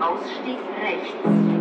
Ausstieg rechts.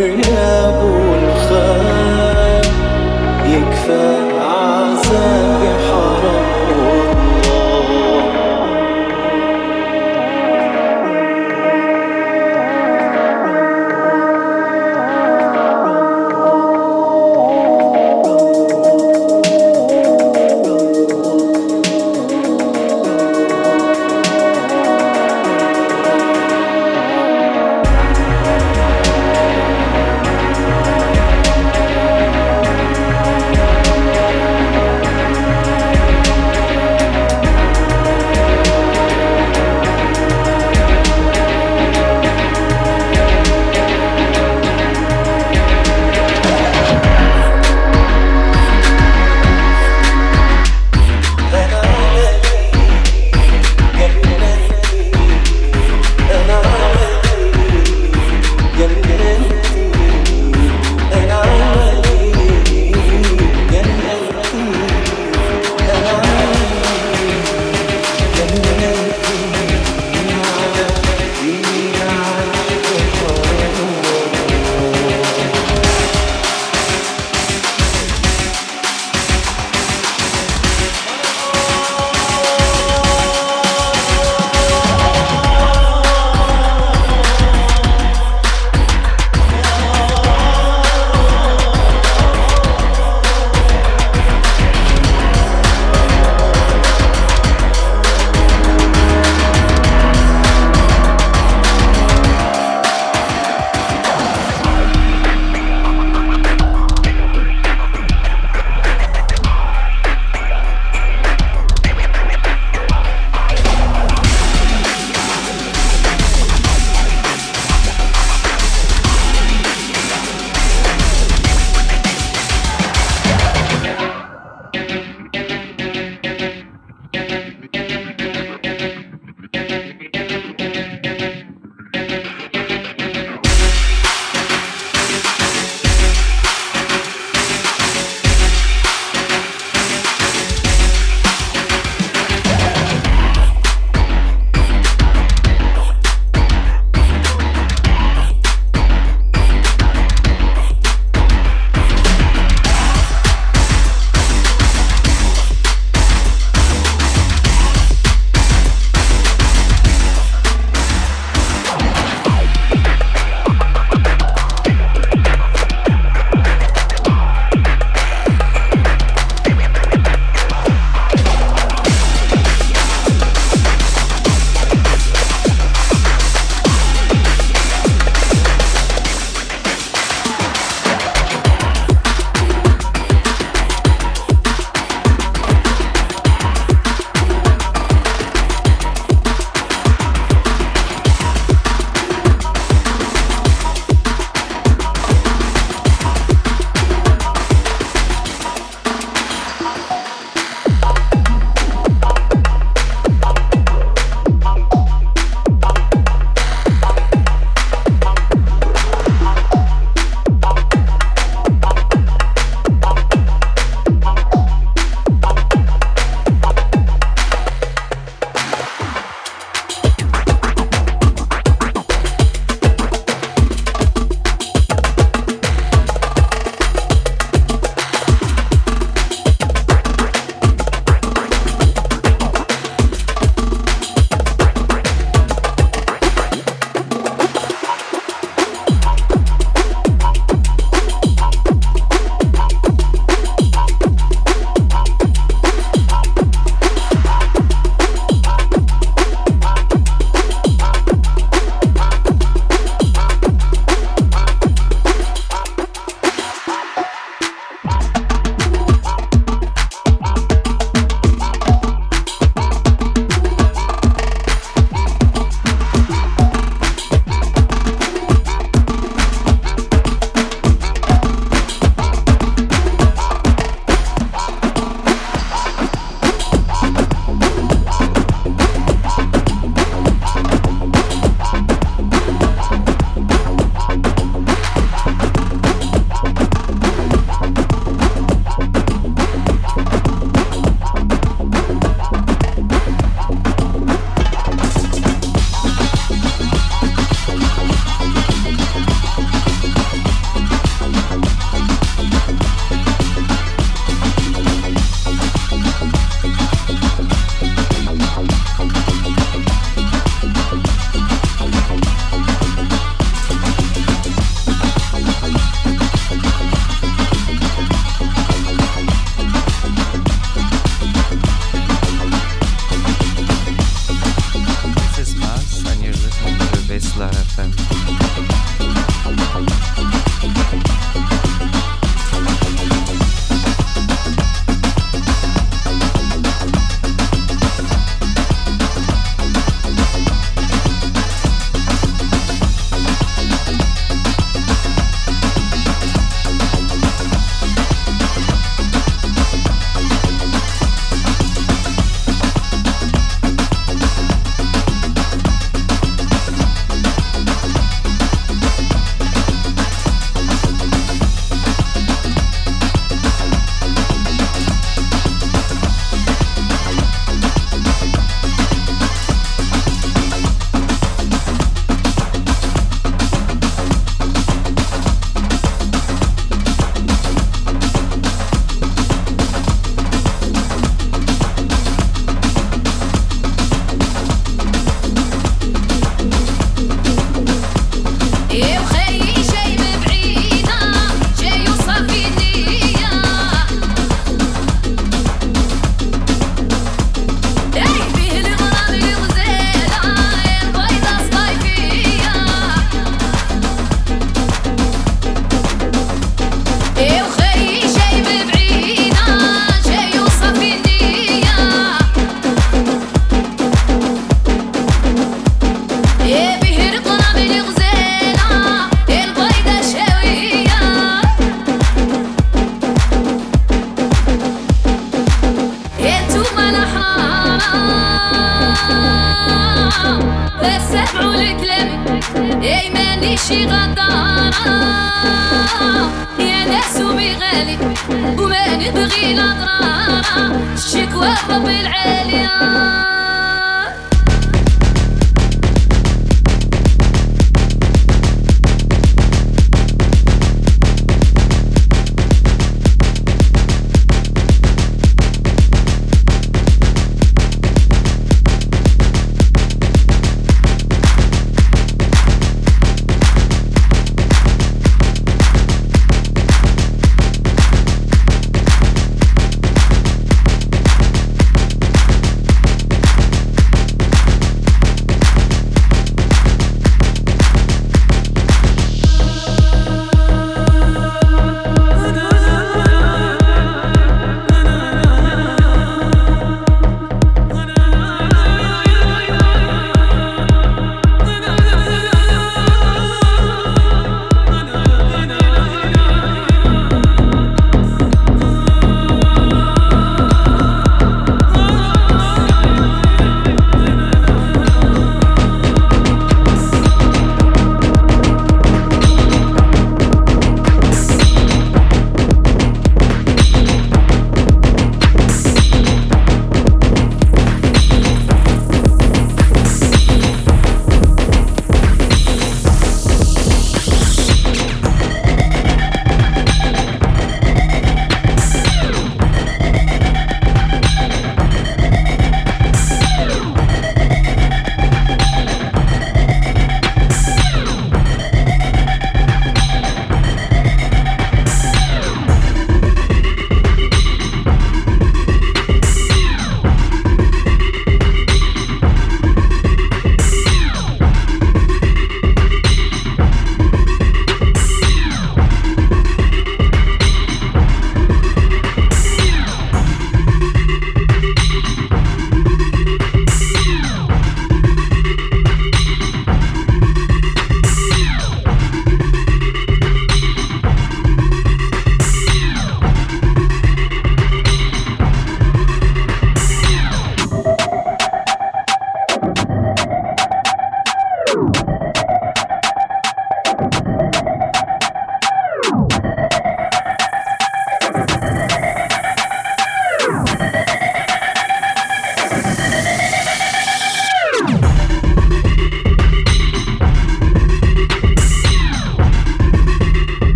يا أبو الخال يكفى عذابي